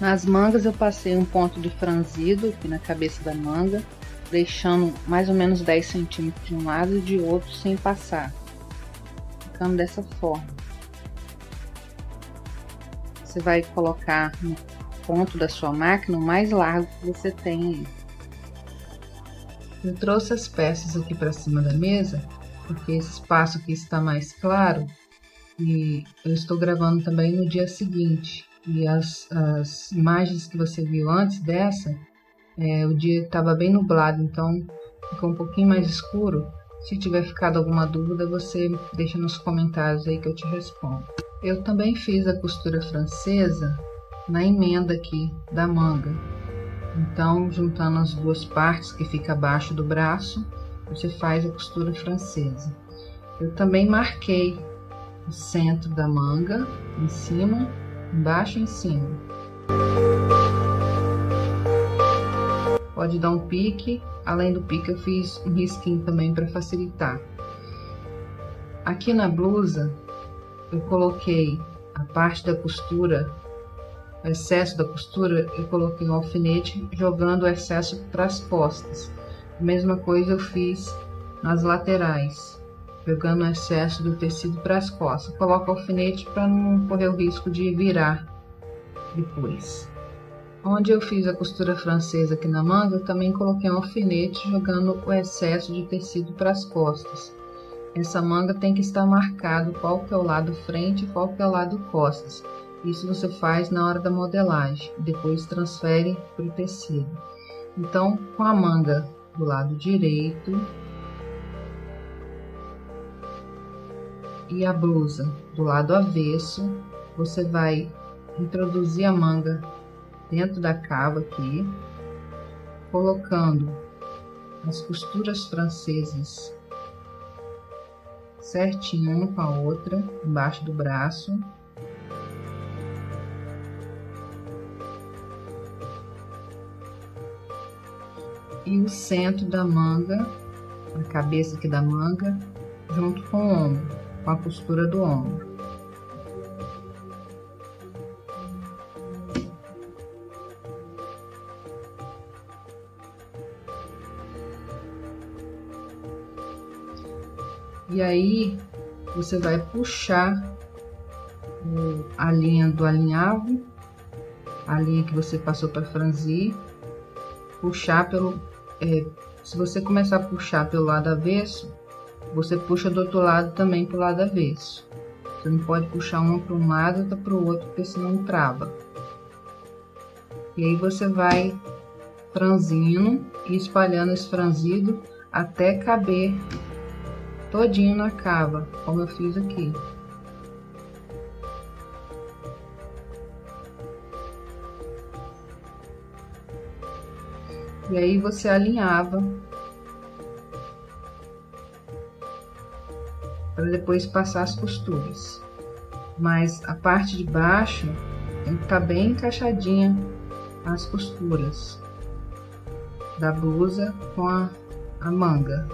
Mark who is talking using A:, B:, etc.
A: Nas mangas eu passei um ponto de franzido aqui na cabeça da manga, deixando mais ou menos 10 centímetros de um lado e de outro sem passar, ficando dessa forma. Você vai colocar no ponto da sua máquina o mais largo que você tem aí. Eu trouxe as peças aqui para cima da mesa, porque esse espaço aqui está mais claro e eu estou gravando também no dia seguinte. E as, as imagens que você viu antes dessa, é, o dia estava bem nublado, então ficou um pouquinho mais escuro. Se tiver ficado alguma dúvida, você deixa nos comentários aí que eu te respondo. Eu também fiz a costura francesa na emenda aqui da manga. Então, juntando as duas partes que fica abaixo do braço, você faz a costura francesa. Eu também marquei o centro da manga em cima, embaixo e em cima. Pode dar um pique, além do pique eu fiz um risquinho também para facilitar. Aqui na blusa eu coloquei a parte da costura o excesso da costura, eu coloquei um alfinete jogando o excesso para as costas. Mesma coisa eu fiz nas laterais, jogando o excesso do tecido para as costas. Coloco o alfinete para não correr o risco de virar depois. Onde eu fiz a costura francesa aqui na manga, eu também coloquei um alfinete jogando o excesso de tecido para as costas. Essa manga tem que estar marcado qual que é o lado frente e qual que é o lado costas. Isso você faz na hora da modelagem, depois transfere para o tecido. Então, com a manga do lado direito e a blusa. Do lado avesso, você vai introduzir a manga dentro da cava aqui, colocando as costuras francesas certinho uma com a outra embaixo do braço. E o centro da manga, a cabeça aqui da manga, junto com o ombro, com a costura do ombro. E aí você vai puxar a linha do alinhavo, a linha que você passou para franzir, puxar pelo é, se você começar a puxar pelo lado avesso, você puxa do outro lado também para o lado avesso. Você não pode puxar uma para um lado e outra para o outro, porque senão trava. E aí você vai franzindo e espalhando esse franzido até caber todinho na cava, como eu fiz aqui. E aí você alinhava para depois passar as costuras. Mas a parte de baixo tem que estar tá bem encaixadinha as costuras da blusa com a, a manga.